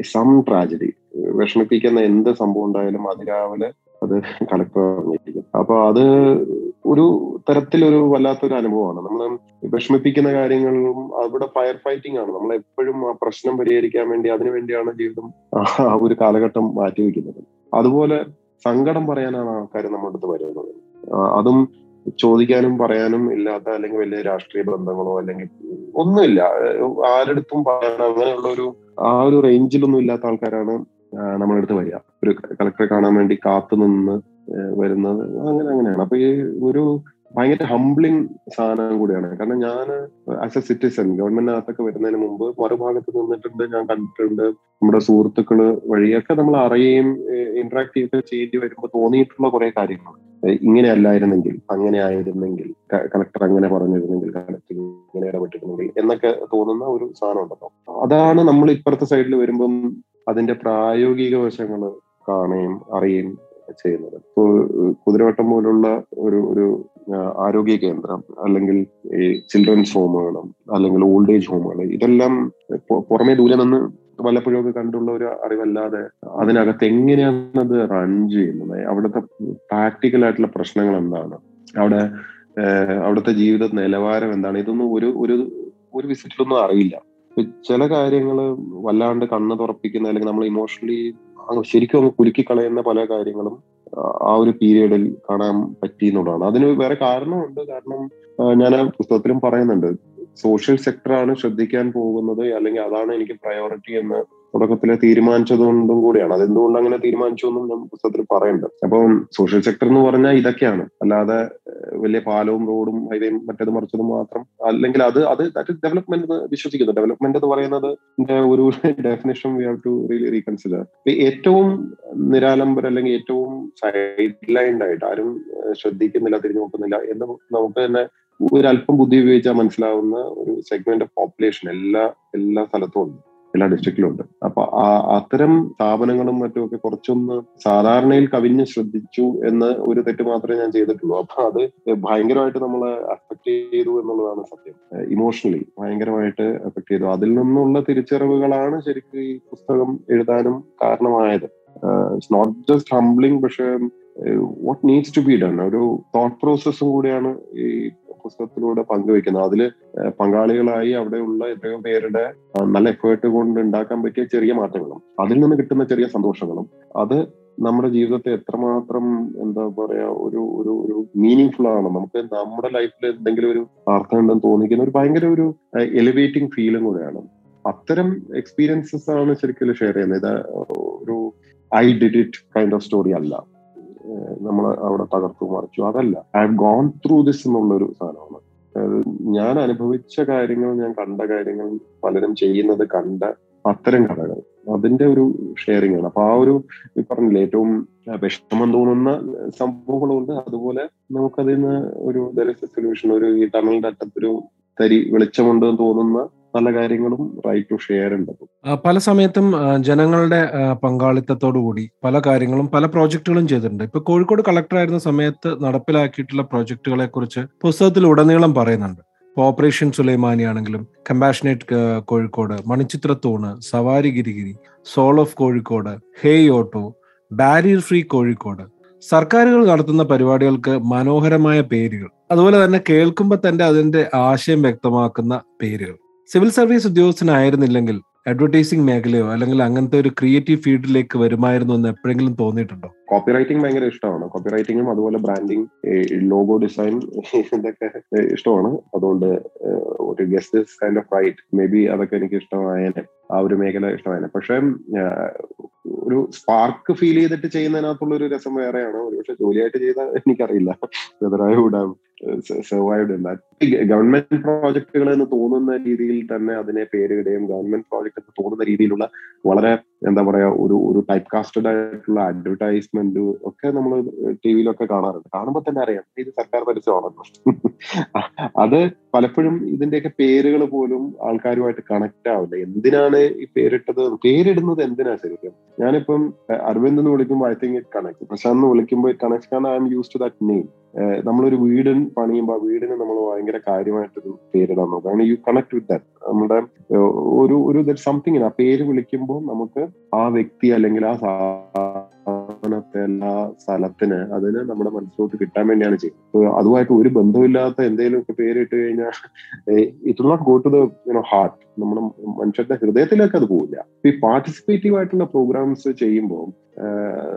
[SPEAKER 3] സം ട്രാജഡി വിഷമിപ്പിക്കുന്ന എന്ത് സംഭവം ഉണ്ടായാലും അതിരാവിലെ അത് കളക്ടർ പറഞ്ഞിരിക്കും. അപ്പൊ അത് ഒരു തരത്തിലൊരു വല്ലാത്തൊരു അനുഭവമാണ്. നമ്മൾ വിഷമിപ്പിക്കുന്ന കാര്യങ്ങളും അവിടെ ഫയർ ഫൈറ്റിംഗ് ആണ്. നമ്മൾ എപ്പോഴും ആ പ്രശ്നം പരിഹരിക്കാൻ വേണ്ടി അതിനു വേണ്ടിയാണ് ജീവിതം ആ ഒരു കാലഘട്ടം മാറ്റി മാറ്റിവെക്കുന്നത് അതുപോലെ സങ്കടം പറയാനാണ് ആൾക്കാർ നമ്മുടെ അടുത്ത് വരുന്നത്. അതും ചോദിക്കാനും പറയാനും ഇല്ലാത്ത അല്ലെങ്കിൽ വലിയ രാഷ്ട്രീയ ബന്ധങ്ങളോ അല്ലെങ്കിൽ ഒന്നുമില്ല. ആരടുത്തും പറയാൻ അങ്ങനെയുള്ള ഒരു ആ ഒരു റേഞ്ചിലൊന്നും ഇല്ലാത്ത ആൾക്കാരാണ് നമ്മുടെ അടുത്ത് വരിക. ഒരു കളക്ടറെ കാണാൻ വേണ്ടി കാത്തു നിന്ന് വരുന്നത് അങ്ങനെ അങ്ങനെയാണ്. അപ്പൊ ഈ ഒരു ഭയങ്കര ഹംബ്ലിങ് സാധനം കൂടിയാണ്. കാരണം ഞാൻ ആസ് എ സിറ്റിസൺ ഗവൺമെന്റിനകത്തൊക്കെ വരുന്നതിന് മുമ്പ് മറുഭാഗത്ത് നിന്നിട്ടുണ്ട് ഞാൻ കണ്ടിട്ടുണ്ട്. നമ്മുടെ സുഹൃത്തുക്കൾ വഴിയൊക്കെ നമ്മൾ അറിയുകയും ഇന്ററാക്ട് ചെയ്തൊക്കെ ചെയ്യേണ്ടി വരുമ്പോൾ തോന്നിയിട്ടുള്ള കുറെ കാര്യങ്ങൾ. ഇങ്ങനെ അല്ലായിരുന്നെങ്കിൽ അങ്ങനെ ആയിരുന്നെങ്കിൽ കളക്ടർ അങ്ങനെ പറഞ്ഞിരുന്നെങ്കിൽ കളക്ടർ ഇങ്ങനെ ഇടപെട്ടിരുന്നെങ്കിൽ എന്നൊക്കെ തോന്നുന്ന ഒരു സാധനം ഉണ്ടല്ലോ അതാണ് നമ്മൾ ഇപ്പുറത്തെ സൈഡിൽ വരുമ്പം അതിന്റെ പ്രായോഗിക വശങ്ങൾ കാണുകയും അറിയുകയും ചെയ്യുന്നത്. ഇപ്പോൾ കുതിരവട്ടം പോലുള്ള ഒരു ഒരു ആരോഗ്യ കേന്ദ്രം അല്ലെങ്കിൽ ഈ ചിൽഡ്രൻസ് ഹോമുകളും അല്ലെങ്കിൽ ഓൾഡ് ഏജ് ഹോമുകൾ ഇതെല്ലാം പുറമേ ദൂരെ നിന്ന് വല്ലപ്പോഴും ഒക്കെ കണ്ടുള്ള ഒരു അറിവല്ലാതെ അതിനകത്ത് എങ്ങനെയാണ് അത് റൺ ചെയ്യുന്നത്? അവിടുത്തെ പ്രാക്ടിക്കൽ ആയിട്ടുള്ള പ്രശ്നങ്ങൾ എന്താണ്? അവിടെ അവിടുത്തെ ജീവിത നിലവാരം എന്താണ്? ഇതൊന്നും ഒരു ഒരു ഒരു വിസിറ്റിലൊന്നും അറിയില്ല. ചില കാര്യങ്ങൾ വല്ലാണ്ട് കണ്ണ് തുറപ്പിക്കുന്ന അല്ലെങ്കിൽ നമ്മൾ ഇമോഷണലി ശരിക്കും അങ്ങ് കുലുക്കി കളയുന്ന പല കാര്യങ്ങളും ആ ഒരു പീരീഡിൽ കാണാൻ പറ്റി എന്നുള്ളതാണ്. അതിന് വേറെ കാരണമുണ്ട്. കാരണം ഞാൻ ആ പുസ്തകത്തിലും പറയുന്നുണ്ട്. സോഷ്യൽ സെക്ടറാണ് ശ്രദ്ധിക്കാൻ പോകുന്നത് അല്ലെങ്കിൽ അതാണ് എനിക്ക് പ്രയോറിറ്റി എന്ന് തുടക്കത്തിലെ തീരുമാനിച്ചത് കൊണ്ടും കൂടിയാണ്. അതെന്തുകൊണ്ട് അങ്ങനെ തീരുമാനിച്ചു എന്നും ഞാൻ പുസ്തകത്തിൽ പറയുന്നുണ്ട് അപ്പം സോഷ്യൽ സെക്ടർ എന്ന് പറഞ്ഞാൽ ഇതൊക്കെയാണ്. അല്ലാതെ വലിയ പാലവും റോഡും ഹൈവേയും മറ്റേത് മറിച്ചതും മാത്രം അല്ലെങ്കിൽ അത് അത് ദാറ്റ് ഡെവലപ്മെന്റ് എന്ന് വിശ്വസിക്കുന്നു. ഡെവലപ്മെന്റ് എന്ന് പറയുന്നത് ഒരു definition we have to really reconsider ഏറ്റവും നിരാലംബർ അല്ലെങ്കിൽ ഏറ്റവും സൈഡ് ലൈൻഡ് ആയിട്ട് ആരും ശ്രദ്ധിക്കുന്നില്ല തിരിഞ്ഞു നോക്കുന്നില്ല എന്ന് നമുക്ക് തന്നെ ഒരല്പം ബുദ്ധി ഉപയോഗിച്ചാൽ മനസ്സിലാവുന്ന ഒരു സെഗ്മെന്റ് ഓഫ് പോപ്പുലേഷൻ എല്ലാ എല്ലാ സ്ഥലത്തും ഉണ്ട്. എല്ലാ ഡിസ്ട്രിക്റ്റിലും ഉണ്ട്. അപ്പൊ ആ അത്തരം സ്ഥാപനങ്ങളും മറ്റുമൊക്കെ കുറച്ചൊന്ന് സാധാരണയിൽ കവിഞ്ഞ് ശ്രദ്ധിച്ചു എന്ന് ഒരു തെറ്റ് മാത്രമേ ഞാൻ ചെയ്തിട്ടുള്ളൂ. അപ്പൊ അത് ഭയങ്കരമായിട്ട് നമ്മളെ അഫക്ട് ചെയ്തു എന്നുള്ളതാണ് സത്യം. ഇമോഷണലി ഭയങ്കരമായിട്ട് അഫക്ട് ചെയ്തു. അതിൽ നിന്നുള്ള തിരിച്ചറിവുകളാണ് ശരിക്കും ഈ പുസ്തകം എഴുതാനും കാരണമായത്. ഇറ്റ്സ് നോട്ട് ജസ്റ്റ് ഹംബ്ലിംഗ് പക്ഷെ what needs to be done ഒരു തോട്ട് പ്രോസസ്സും കൂടിയാണ് ഈ പുസ്തകത്തിലൂടെ പങ്കുവെക്കുന്നത് അതിൽ പങ്കാളികളായി അവിടെയുള്ള എത്രയോ പേരുടെ നല്ല എഫേർട്ട് കൊണ്ട് ഉണ്ടാക്കാൻ പറ്റിയ ചെറിയ മാറ്റങ്ങളും അതിൽ നിന്ന് കിട്ടുന്ന ചെറിയ സന്തോഷങ്ങളും അത് നമ്മുടെ ജീവിതത്തെ എത്രമാത്രം എന്താ പറയാ ഒരു ഒരു ഒരു മീനിങ് ഫുൾ ആണ്. നമുക്ക് നമ്മുടെ ലൈഫിൽ എന്തെങ്കിലും ഒരു അർത്ഥം ഉണ്ടെന്ന് തോന്നിക്കുന്ന ഒരു ഭയങ്കര ഒരു എലിവേറ്റിംഗ് ഫീലും കൂടെയാണ്. അത്തരം എക്സ്പീരിയൻസസ് ആണ് ശരിക്കും ഷെയർ ചെയ്യുന്നത്. ഇത് ഒരു I did it kind of story അല്ല. നമ്മൾ അവിടെ തകർത്തു മറിച്ചു. അതല്ല I have gone through this എന്നുള്ള ഒരു സാധനമാണ്. അതായത് ഞാൻ അനുഭവിച്ച കാര്യങ്ങൾ ഞാൻ കണ്ട കാര്യങ്ങൾ പലരും ചെയ്യുന്നത് കണ്ട അത്തരം കഥകൾ. അതിന്റെ ഒരു ഷെയറിംഗ് ആണ്. അപ്പൊ ആ ഒരു പറഞ്ഞില്ലേ ഏറ്റവും വിഷമം തോന്നുന്ന സംഭവങ്ങളുണ്ട്. അതുപോലെ നമുക്കതിൽ നിന്ന് ഒരു സൊല്യൂഷൻ ഒരു ഈ ടണലിന്റെ അറ്റത്തൊരു തരി വെളിച്ചമുണ്ട് എന്ന് തോന്നുന്ന പല കാര്യങ്ങളും റൈറ്റ് ടു ഷെയർ ഉണ്ട്.
[SPEAKER 1] പല സമയത്തും ജനങ്ങളുടെ കൂടി പല കാര്യങ്ങളും പല പ്രോജക്റ്റുകളും ചെയ്തിട്ടുണ്ട്. ഇപ്പൊ കോഴിക്കോട് കളക്ടർ ആയിരുന്ന സമയത്ത് നടപ്പിലാക്കിയിട്ടുള്ള പ്രോജക്റ്റുകളെ കുറിച്ച് പുസ്തകത്തിൽ ഉടനീളം പറയുന്നുണ്ട്. ഓപ്പറേഷൻ സുലൈമാനി ആണെങ്കിലും കമ്പാഷനേറ്റ് കോഴിക്കോട് മണിച്ചിത്രത്തൂണ് സവാരി ഗിരിഗിരി soul of Kozhikode hey auto barrier free Kozhikode. സർക്കാരുകൾ നടത്തുന്ന പരിപാടികൾക്ക് മനോഹരമായ പേരുകൾ. അതുപോലെ തന്നെ കേൾക്കുമ്പോൾ തന്നെ അതിന്റെ ആശയം വ്യക്തമാക്കുന്ന പേരുകൾ. സിവിൽ സർവീസ് ഉദ്യോഗസ്ഥനായിരുന്നില്ലെങ്കിൽ അഡ്വർടൈസിംഗ് മേഖലയോ അല്ലെങ്കിൽ അങ്ങനത്തെ ഒരു ക്രിയേറ്റീവ് ഫീൽഡിലേക്ക് വരുമായിരുന്നു എന്ന് എപ്പോഴെങ്കിലും തോന്നിയിട്ടുണ്ടോ?
[SPEAKER 3] കോപ്പി റൈറ്റിംഗ് ഭയങ്കര ഇഷ്ടമാണ്. കോപ്പി റൈറ്റിംഗും അതുപോലെ ബ്രാൻഡിങ് ലോഗോ ഡിസൈൻ ഇതൊക്കെ ഇഷ്ടമാണ്. അതുകൊണ്ട് ഒരു guest kind of write may be അതൊക്കെ എനിക്ക് ഇഷ്ടമായേനെ. ആ ഒരു മേഖല ഇഷ്ടമായേനെ. പക്ഷെ ഒരു സ്പാർക്ക് ഫീൽ ചെയ്തിട്ട് ചെയ്യുന്നതിനകത്തുള്ള ഒരു രസം വേറെയാണ്. ഒരുപക്ഷെ ജോലിയായിട്ട് ചെയ്താൽ എനിക്കറിയില്ല. ഇൻ ഗവൺമെന്റ് പ്രോജക്റ്റുകൾ എന്ന് തോന്നുന്ന രീതിയിൽ തന്നെ അതിനെ പേരിടുകയും ഗവൺമെന്റ് പ്രോജക്റ്റ് എന്ന് തോന്നുന്ന രീതിയിലുള്ള വളരെ എന്താ പറയാ ഒരു ഒരു ടൈപ്പ് കാസ്റ്റഡ് ആയിട്ടുള്ള അഡ്വർടൈസ്മെന്റ് ഒക്കെ നമ്മൾ ടി വിയിലൊക്കെ കാണാറുണ്ട്. കാണുമ്പോൾ തന്നെ അറിയാം ഇത് സർക്കാർ പരസ്യമാണല്ലോ അത് പലപ്പോഴും ഇതിന്റെയൊക്കെ പേരുകൾ പോലും ആൾക്കാരുമായിട്ട് കണക്ട് ആവില്ല. എന്തിനാണ് ഈ പേരിട്ടത്? പേരിടുന്നത് എന്തിനാ ശരിക്കും? ഞാനിപ്പം അരവിന്ദ് എന്ന് വിളിക്കുമ്പോൾ I think it connect Prashant എന്ന് വിളിക്കുമ്പോൾ കണക്ട് കാരണം I'm use to that name നമ്മളൊരു വീട് പണിയുമ്പോൾ ആ വീടിന് നമ്മൾ ഭയങ്കര കാര്യമായിട്ടൊരു പേരിടാൻ നോക്കും. കാരണം യു കണക്ട് വിത്ത് ദാറ്റ് നമ്മുടെ ഒരു ഒരു സംതിങ് ആ പേര് വിളിക്കുമ്പോൾ നമുക്ക് ആ വ്യക്തി അല്ലെങ്കിൽ ആ സ്ഥാപനത്തെ എല്ലാ സ്ഥലത്തിന് അതിന് നമ്മുടെ മനസ്സിലോട്ട് കിട്ടാൻ വേണ്ടിയാണ് ചെയ്യുന്നത്. അതുമായിട്ട് ഒരു ബന്ധമില്ലാത്ത എന്തെങ്കിലും ഒക്കെ പേരിട്ട് കഴിഞ്ഞാൽ it not go to the heart നമ്മുടെ മനുഷ്യരുടെ ഹൃദയത്തിലേക്ക് അത് പോവില്ല. ഈ പാർട്ടിസിപ്പേറ്റീവ് ആയിട്ടുള്ള പ്രോഗ്രാംസ് ചെയ്യുമ്പോൾ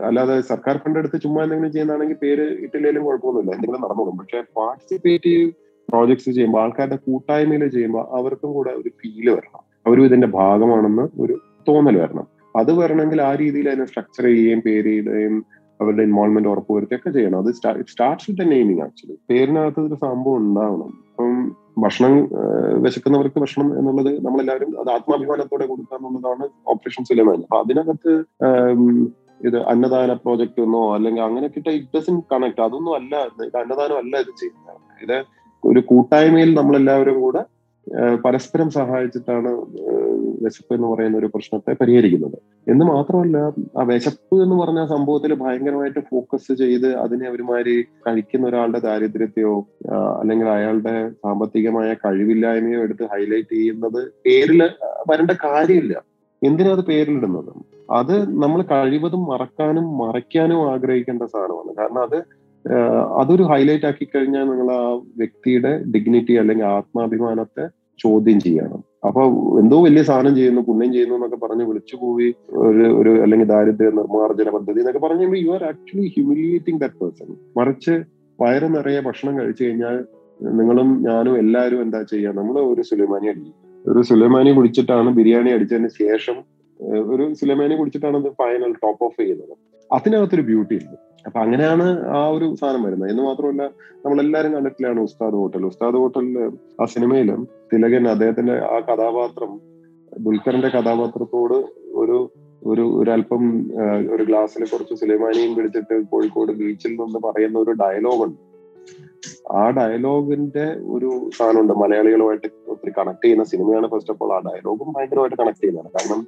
[SPEAKER 3] അല്ലാതെ സർക്കാർ ഫണ്ട് എടുത്ത് ചുമ്മാ എന്തെങ്കിലും ചെയ്യുന്നതാണെങ്കിൽ പേര് ഇട്ടില്ലെങ്കിലും കുഴപ്പമൊന്നുമില്ല. എന്തെങ്കിലും നടന്നോളും പക്ഷെ പാർട്ടിസിപ്പേറ്റീവ് പ്രോജക്ട്സ് ചെയ്യുമ്പോൾ ആൾക്കാരുടെ കൂട്ടായ്മയിൽ ചെയ്യുമ്പോൾ അവർക്കും കൂടെ ഒരു ഫീൽ വരണം. അവരും ഇതിന്റെ ഭാഗമാണെന്ന് ഒരു തോന്നൽ വരണം. അത് വരണമെങ്കിൽ ആ രീതിയിൽ അതിനെ സ്ട്രക്ചർ ചെയ്യുകയും പേര് ചെയ്യുകയും അവരുടെ ഇൻവോൾവ്മെന്റ് ഉറപ്പുവരുത്തുകയൊക്കെ ചെയ്യണം. അത് സ്റ്റാർട്ട്സ് വിത്ത് നെയിമിങ് ആക്ച്വലി പേരിനകത്ത് ഒരു സംഭവം ഉണ്ടാവണം. അപ്പം ഭക്ഷണം വിശക്കുന്നവർക്ക് ഭക്ഷണം എന്നുള്ളത് നമ്മളെല്ലാവരും അത് ആത്മാഭിമാനത്തോടെ കൊടുക്കുക എന്നുള്ളതാണ് ഓപ്പറേഷൻ സുലൈമാൻ അപ്പൊ അതിനകത്ത് ഇത് അന്നദാന പ്രോജക്റ്റ് എന്നോ അല്ലെങ്കിൽ അങ്ങനെയൊക്കെ ഇറ്റ് ഡസൻ കണക്ട് അതൊന്നും അല്ല ഇത് അന്നദാനം അല്ല ഇത് ചെയ്യുന്നത്. ഇത് ഒരു കൂട്ടായ്മയിൽ നമ്മളെല്ലാവരും കൂടെ പരസ്പരം സഹായിച്ചിട്ടാണ് വിശപ്പ് എന്ന് പറയുന്ന ഒരു പ്രശ്നത്തെ പരിഹരിക്കുന്നത്. എന്ന് മാത്രമല്ല ആ വിശപ്പ് എന്ന് പറഞ്ഞ സംഭവത്തിൽ ഭയങ്കരമായിട്ട് ഫോക്കസ് ചെയ്ത് അതിനെ ഒരുമാതിരി കഴിക്കുന്ന ഒരാളുടെ ദാരിദ്ര്യത്തെയോ അല്ലെങ്കിൽ അയാളുടെ സാമ്പത്തികമായ കഴിവില്ലായ്മയോ എടുത്ത് ഹൈലൈറ്റ് ചെയ്യുന്നത് പേരിൽ വരേണ്ട കാര്യമില്ല. എന്തിനാ അത് പേരിലിടുന്നത്? അത് നമ്മൾ കഴിവതും മറക്കാനും മറയ്ക്കാനും ആഗ്രഹിക്കേണ്ട സാധനമാണ്. കാരണം അത് അതൊരു ഹൈലൈറ്റ് ആക്കി കഴിഞ്ഞാൽ നിങ്ങൾ ആ വ്യക്തിയുടെ ഡിഗ്നിറ്റി അല്ലെങ്കിൽ ആത്മാഭിമാനത്തെ ചോദ്യം ചെയ്യണം. അപ്പൊ എന്തോ വലിയ സാധനം ചെയ്യുന്നു പുണ്യം ചെയ്യുന്നു എന്നൊക്കെ പറഞ്ഞ് വിളിച്ചു പോയി ഒരു ഒരു അല്ലെങ്കിൽ ദാരിദ്ര്യ നിർമ്മാർജന പദ്ധതി എന്നൊക്കെ പറഞ്ഞു you are actually humiliating that person മറിച്ച് വയറ് നിറയെ ഭക്ഷണം കഴിച്ചു കഴിഞ്ഞാൽ നിങ്ങളും ഞാനും എല്ലാവരും എന്താ ചെയ്യുക? നമ്മൾ ഒരു സുലൈമാനി അടിക്കും. ഒരു സുലൈമാനി കുടിച്ചിട്ടാണ് ബിരിയാണി അടിച്ചതിന് ശേഷം ഒരു സുലൈമാനി കുടിച്ചിട്ടാണ് ഫൈനൽ ടോപ്പ് ഓഫ് ചെയ്യുന്നത്. അതിനകത്തൊരു ബ്യൂട്ടി ഉണ്ട്. അപ്പൊ അങ്ങനെയാണ് ആ ഒരു സാധനം വരുന്നത്. എന്ന് മാത്രമല്ല നമ്മളെല്ലാരും കണ്ടിട്ടില്ലാണ് ഉസ്താദ് ഹോട്ടൽ. ഉസ്താദ് ഹോട്ടലിൽ ആ സിനിമയിലും തിലകൻ അദ്ദേഹത്തിന്റെ ആ കഥാപാത്രം ദുൽഖറിന്റെ കഥാപാത്രത്തോട് ഒരു ഒരു ഒരല്പം ഒരു ഗ്ലാസ്സിൽ കുറച്ച് സുലൈമാനിയും പിടിച്ചിട്ട് കോഴിക്കോട് ബീച്ചിൽ നിന്ന് പറയുന്ന ഒരു ഡയലോഗുണ്ട്. ആ ഡയലോഗിന്റെ ഒരു സാധനമുണ്ട്. മലയാളികളുമായിട്ട് ഒത്തിരി കണക്ട് ചെയ്യുന്ന സിനിമയാണ് ഫസ്റ്റ് ഓഫ് ഓൾ ആ ഡയലോഗും ഭയങ്കരമായിട്ട് കണക്ട് ചെയ്യുന്നതാണ്. കാരണം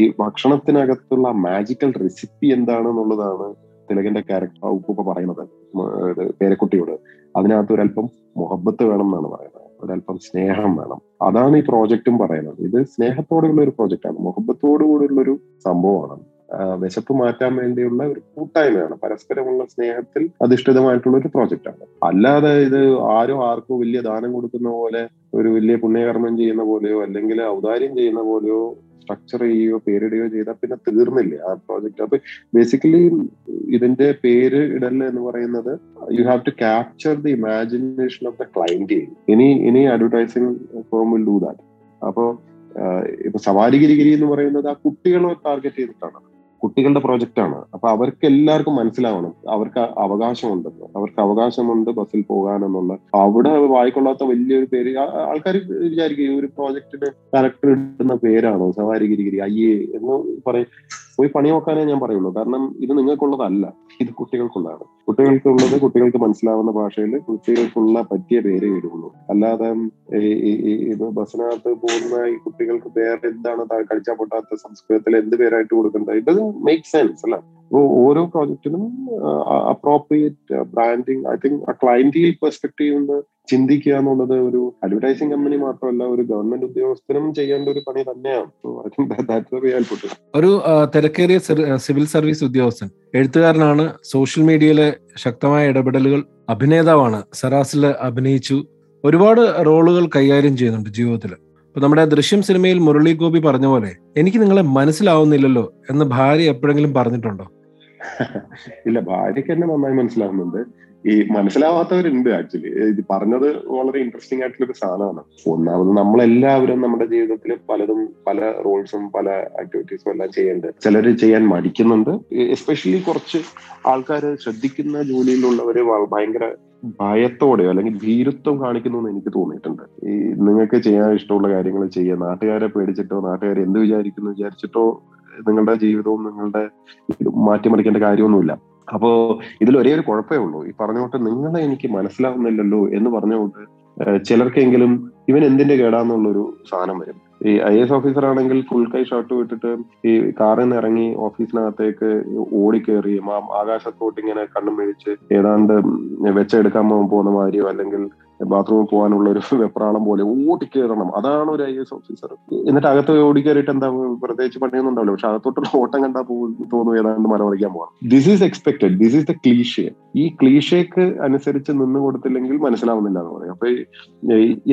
[SPEAKER 3] ഈ ഭക്ഷണത്തിനകത്തുള്ള മാജിക്കൽ റെസിപ്പി എന്താണെന്നുള്ളതാണ് തിലകന്റെ ക്യാരക്ടർ ഉപ്പ പറയുന്നത് പേരക്കുട്ടിയോട് അതിനകത്ത് ഒരല്പം മുഹബത്ത് വേണം എന്നാണ് പറയുന്നത്. ഒരല്പം സ്നേഹം വേണം. അതാണ് ഈ പ്രോജക്റ്റും പറയുന്നത്. ഇത് സ്നേഹത്തോടെയുള്ള ഒരു പ്രോജക്റ്റാണ് മുഹബത്തോടു കൂടിയുള്ള ഒരു സംഭവമാണ് വിശപ്പ് മാറ്റാൻ വേണ്ടിയുള്ള ഒരു കൂട്ടായ്മയാണ്. പരസ്പരമുള്ള സ്നേഹത്തിൽ അധിഷ്ഠിതമായിട്ടുള്ള ഒരു പ്രോജക്റ്റാണ് അല്ലാതെ ഇത് ആരോ ആർക്കോ വലിയ ദാനം കൊടുക്കുന്ന പോലെ ഒരു വലിയ പുണ്യകർമ്മം ചെയ്യുന്ന പോലെയോ അല്ലെങ്കിൽ ഔദാര്യം ചെയ്യുന്ന പോലെയോ സ്ട്രക്ചർ ചെയ്യുകയോ പേരിടുകയോ ചെയ്താൽ പിന്നെ തീർന്നില്ല ആ പ്രോജക്റ്റ് അപ്പൊ ബേസിക്കലി ഇതിന്റെ പേര് ഇടൽ എന്ന് പറയുന്നത് you have to capture the imagination of the client ഇനി ഇനി advertising form will do that അപ്പോ ഇപ്പൊ സവാരി ഗിരിഗിരി എന്ന് പറയുന്നത് ആ കുട്ടികളെ ടാർഗറ്റ് ചെയ്തിട്ടാണ്. കുട്ടികളുടെ പ്രോജക്റ്റ് ആണ്. അപ്പൊ അവർക്ക് എല്ലാവർക്കും മനസ്സിലാവണം. അവർക്ക് അവകാശമുണ്ടെന്ന് അവർക്ക് അവകാശമുണ്ട് ബസ്സിൽ പോകാനെന്നുള്ള. അവിടെ വായിക്കൊള്ളാത്ത വലിയൊരു പേര് ആൾക്കാർ വിചാരിക്കും ഈ ഒരു പ്രോജക്റ്റിന് കറക്റ്റ് ഇടുന്ന പേരാണോ? സവാരി ഗിരിഗിരി അയ്യേ എന്ന് പറയും. പോയി പണി നോക്കാനേ ഞാൻ പറയുള്ളൂ. കാരണം ഇത് നിങ്ങൾക്കുള്ളതല്ല. ഇത് കുട്ടികൾക്കുള്ളതാണ്. കുട്ടികൾക്കുള്ളത് കുട്ടികൾക്ക് മനസ്സിലാവുന്ന ഭാഷയിൽ കുട്ടികൾക്കുള്ള പറ്റിയ പേരേ ഇടുള്ളൂ. അല്ലാതെ ബസ്സിനകത്ത് പോകുന്ന ഈ കുട്ടികൾക്ക് വേറെ എന്താണ് കഴിച്ചാൽ പൊട്ടാത്ത സംസ്കൃതത്തിൽ എന്ത് പേരായിട്ട് കൊടുക്കേണ്ടത് ഇത് മേക്ക് സെൻസ് അല്ല. അപ്പോ ഓരോ പ്രോജക്റ്റിനും അപ്രോപ്രിയേറ്റ് ബ്രാൻഡിങ് ഐ തിങ്ക് ആ ക്ലയന്റിയൽ പെർസ്പെക്റ്റീവ് നിന്ന് ചിന്തിക്കുക എന്നുള്ളത് ഒരു അഡ്വർടൈസിംഗ് കമ്പനി മാത്രമല്ല ഒരു ഗവൺമെന്റ് ഉദ്യോഗസ്ഥനും ചെയ്യേണ്ട ഒരു പണി തന്നെയാണ്.
[SPEAKER 1] ഒരു തിരക്കേറിയ സിവിൽ സർവീസ് ഉദ്യോഗസ്ഥൻ എഴുത്തുകാരനാണ് സോഷ്യൽ മീഡിയയിലെ ശക്തമായ ഇടപെടലുകൾ അഭിനേതാവാണ് സറാസിൽ അഭിനയിച്ചു ഒരുപാട് റോളുകൾ കൈകാര്യം ചെയ്യുന്നുണ്ട് ജീവിതത്തിൽ. ഇപ്പൊ നമ്മുടെ ദൃശ്യം സിനിമയിൽ മുരളി ഗോപി പറഞ്ഞ പോലെ എനിക്ക് നിങ്ങളെ മനസ്സിലാവുന്നില്ലല്ലോ എന്ന് ഭാര്യ എപ്പോഴെങ്കിലും പറഞ്ഞിട്ടുണ്ടോ?
[SPEAKER 3] ഇല്ല ഭാര്യയ്ക്ക് എന്നെ നന്നായി മനസ്സിലാവുന്നുണ്ട്. ഈ മനസ്സിലാവാത്തവരുണ്ട് ആക്ച്വലി. ഇത് പറഞ്ഞത് വളരെ ഇൻട്രസ്റ്റിംഗ് ആയിട്ടുള്ള ഒരു സാധനമാണ്. ഒന്നാമത് നമ്മളെല്ലാവരും നമ്മുടെ ജീവിതത്തിൽ പലതും പല റോൾസും പല ആക്ടിവിറ്റീസും എല്ലാം ചെയ്യുന്നുണ്ട് ചിലർ ചെയ്യാൻ മടിക്കുന്നുണ്ട്. എസ്പെഷ്യലി കുറച്ച് ആൾക്കാർ ശ്രദ്ധിക്കുന്ന ജോലിയിലുള്ളവര് ഭയങ്കര ഭയത്തോടെയോ അല്ലെങ്കിൽ ഭീരുത്വം കാണിക്കുന്നു എന്ന് എനിക്ക് തോന്നിയിട്ടുണ്ട്. ഈ നിങ്ങൾക്ക് ചെയ്യാൻ ഇഷ്ടമുള്ള കാര്യങ്ങൾ ചെയ്യുക നാട്ടുകാരെ പേടിച്ചിട്ടോ നാട്ടുകാരെ എന്ത് വിചാരിക്കുന്നു വിചാരിച്ചിട്ടോ നിങ്ങളുടെ ജീവിതവും നിങ്ങളുടെ മാറ്റിമറിക്കേണ്ട കാര്യമൊന്നുമില്ല. അപ്പോ ഇതിൽ ഒരേ ഒരു കുഴപ്പമേ ഉള്ളൂ. ഈ പറഞ്ഞുകൊണ്ട് നിങ്ങളെ എനിക്ക് മനസ്സിലാവുന്നില്ലല്ലോ എന്ന് പറഞ്ഞുകൊണ്ട് ചിലർക്കെങ്കിലും ഇവൻ എന്തിന്റെ കേടാന്നുള്ളൊരു സാധനം വരും. ഈ ഐ എസ് ഓഫീസർ ആണെങ്കിൽ ഫുൾ കൈ ഷർട്ട് വിട്ടിട്ട് ഈ കാറിൽ നിന്ന് ഇറങ്ങി ഓഫീസിനകത്തേക്ക് ഓടിക്കേറി ആകാശത്തോട്ട് ഇങ്ങനെ കണ്ണും മേടിച്ച് ഏതാണ്ട് വെച്ചെടുക്കാൻ പോകുന്ന മാതിരിയോ അല്ലെങ്കിൽ ബാത്റൂമിൽ പോകാനുള്ള ഒരു വെപ്രാളം പോലെ ഓടിക്കേറണം. അതാണ് ഒരു ഐ എസ് ഓഫീസർ. എന്നിട്ട് അകത്ത് ഓടിക്കേറിയിട്ട് എന്താ പ്രത്യേകിച്ച് പണിയൊന്നും ഉണ്ടാവില്ല. പക്ഷെ അകത്തോട്ടുള്ള ഓട്ടം കണ്ടാൽ തോന്നും ഏതാണ്ട് മലമറിക്കാൻ പോകണം this is expected this is the cliche ഈ ക്ലീഷയ്ക്ക് അനുസരിച്ച് നിന്ന് കൊടുത്തില്ലെങ്കിൽ മനസ്സിലാവുന്നില്ല എന്ന് പറയും. അപ്പൊ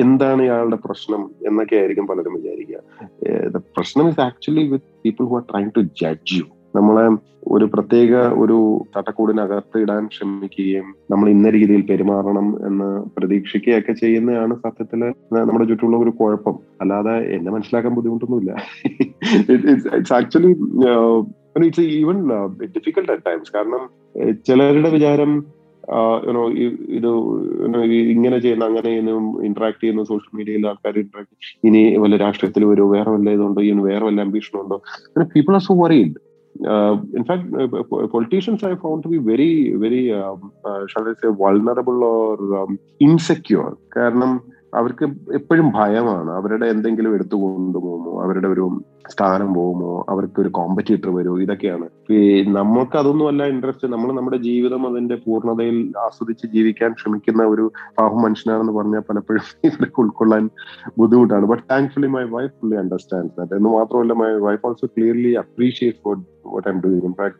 [SPEAKER 3] എന്താണ് ഇയാളുടെ പ്രശ്നം എന്നൊക്കെ ആയിരിക്കും പലരും വിചാരിക്കുക. പ്രശ്നം is actually with people who are trying to judge you നമ്മളെ ഒരു പ്രത്യേക ഒരു ചട്ടക്കൂടിനകത്ത് ഇടാൻ ശ്രമിക്കുകയും നമ്മൾ ഇന്ന രീതിയിൽ പെരുമാറണം എന്ന് പ്രതീക്ഷിക്കുകയൊക്കെ ചെയ്യുന്നതാണ് സത്യത്തിൽ നമ്മുടെ ചുറ്റുമുള്ള ഒരു കുഴപ്പം. അല്ലാതെ എന്നെ മനസ്സിലാക്കാൻ ബുദ്ധിമുട്ടൊന്നുമില്ല. It's actually it's even difficult at times കാരണം ചിലരുടെ വിചാരം ഇത് ഇങ്ങനെ ചെയ്യുന്ന അങ്ങനെ ഇന്ററാക്ട് ചെയ്യുന്ന സോഷ്യൽ മീഡിയയിൽ ആൾക്കാർ ഇന്ററാക്ട് ഇനി വല്ല രാഷ്ട്രീയത്തിൽ വരുമോ വേറെ വല്ല ഇതുണ്ടോ? ഇനി വേറെ വല്ല അംബീഷനുണ്ടോ people are so worried uh, in fact, uh, politicians I found to be very, very, um, uh, shall I say, vulnerable or um, insecure. കാരണം അവർക്ക് എപ്പോഴും ഭയമാണ്. അവരുടെ എന്തെങ്കിലും എടുത്തു കൊണ്ടുപോകുമോ അവരുടെ ഒരു സ്ഥാനം പോകുമോ അവർക്ക് ഒരു കോമ്പറ്റീറ്റർ വരുമോ ഇതൊക്കെയാണ്. നമുക്ക് അതൊന്നും അല്ല ഇൻട്രസ്റ്റ് നമ്മൾ നമ്മുടെ ജീവിതം അതിന്റെ പൂർണതയിൽ ആസ്വദിച്ച് ജീവിക്കാൻ ശ്രമിക്കുന്ന ഒരു പാവം മനുഷ്യനാണെന്ന് പറഞ്ഞാൽ പലപ്പോഴും ഇവർക്ക് ഉൾക്കൊള്ളാൻ ബുദ്ധിമുട്ടാണ്. But thankfully my wife fully understand that എന്ന് മാത്രമല്ല my wife also clearly appreciate for what I'm doing in fact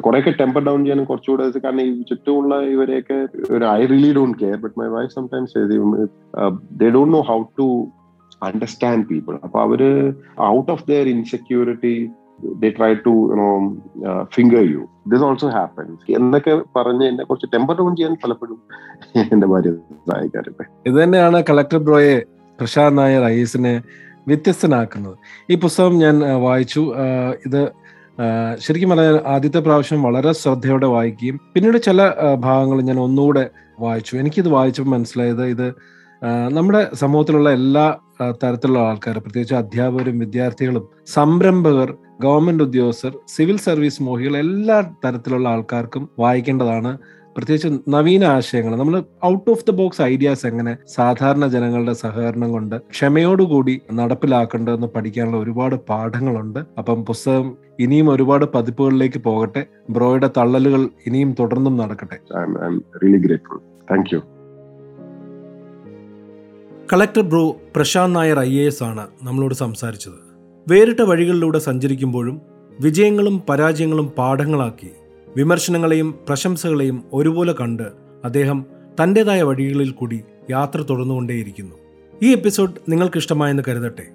[SPEAKER 3] കുറെയൊക്കെ ടെമ്പർ ഡൗൺ ചെയ്യാനും കുറച്ചുകൂടെ കാരണം ഈ ചുറ്റുമുള്ള ഇവരെയൊക്കെ ഒരു I really don't care but my wife sometimes they don't know how to understand people അപ്പൊ അവർ out of their insecurity they try to you know finger you this also happens എന്നൊക്കെ പറഞ്ഞ് എന്നെ കുറച്ച് ടെമ്പർ ഡൗൺ ചെയ്യാൻ പലപ്പോഴും എന്റെ ഭാര്യ സഹായിക്കാറുണ്ട്.
[SPEAKER 1] ഇത് തന്നെയാണ് കളക്ടർ ബ്രോയെ പ്രശാന്ത് നായർ ഐ എസിനെ വ്യത്യസ്തനാക്കുന്നത്. ഈ പുസ്തകം ഞാൻ വായിച്ചു. ഇത് ശരിക്കും പറഞ്ഞാൽ ആദ്യത്തെ പ്രാവശ്യം വളരെ ശ്രദ്ധയോടെ വായിക്കുകയും പിന്നീട് ചില ഭാഗങ്ങൾ ഞാൻ ഒന്നുകൂടെ വായിച്ചു. എനിക്കിത് വായിച്ചപ്പോൾ മനസ്സിലായത് ഇത് നമ്മുടെ സമൂഹത്തിലുള്ള എല്ലാ തരത്തിലുള്ള ആൾക്കാർ പ്രത്യേകിച്ച് അധ്യാപകരും വിദ്യാർത്ഥികളും സംരംഭകർ ഗവൺമെന്റ് ഉദ്യോഗസ്ഥർ സിവിൽ സർവീസ് മോഹികൾ എല്ലാ തരത്തിലുള്ള ആൾക്കാർക്കും വായിക്കേണ്ടതാണ്. പ്രത്യേകിച്ച് നവീന ആശയങ്ങൾ നമ്മൾ out of the box ideas എങ്ങനെ സാധാരണ ജനങ്ങളുടെ സഹകരണം കൊണ്ട് ക്ഷമയോടുകൂടി നടപ്പിലാക്കേണ്ടതെന്ന് പഠിക്കാനുള്ള ഒരുപാട് പാഠങ്ങളുണ്ട്. അപ്പം പുസ്തകം ഇനിയും ഒരുപാട് പതിപ്പുകളിലേക്ക് പോകട്ടെ. ബ്രോയുടെ തള്ളലുകൾ ഇനിയും തുടർന്നും നടക്കട്ടെ. Collector bro Prashant Nair I A S ആണ് നമ്മളോട് സംസാരിച്ചത്. വേറിട്ട വഴികളിലൂടെ സഞ്ചരിക്കുമ്പോഴും വിജയങ്ങളും പരാജയങ്ങളും പാഠങ്ങളാക്കി വിമർശനങ്ങളെയും പ്രശംസകളെയും ഒരുപോലെ കണ്ട് അദ്ദേഹം തന്റെതായ വഴികളിൽ കൂടി യാത്ര തുടർന്നുകൊണ്ടേയിരിക്കുന്നു. ഈ എപ്പിസോഡ് നിങ്ങൾക്കിഷ്ടമായെന്ന് കരുതട്ടെ.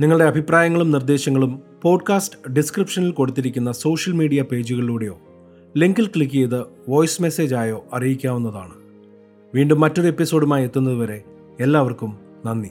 [SPEAKER 1] നിങ്ങളുടെ അഭിപ്രായങ്ങളും നിർദ്ദേശങ്ങളും പോഡ്കാസ്റ്റ് ഡിസ്ക്രിപ്ഷനിൽ കൊടുത്തിരിക്കുന്ന സോഷ്യൽ മീഡിയ പേജുകളിലൂടെയോ ലിങ്കിൽ ക്ലിക്ക് ചെയ്ത് വോയിസ് മെസ്സേജ് ആയോ അറിയിക്കാവുന്നതാണ്. വീണ്ടും മറ്റൊരു എപ്പിസോഡുമായി എത്തുന്നതുവരെ എല്ലാവർക്കും നന്ദി.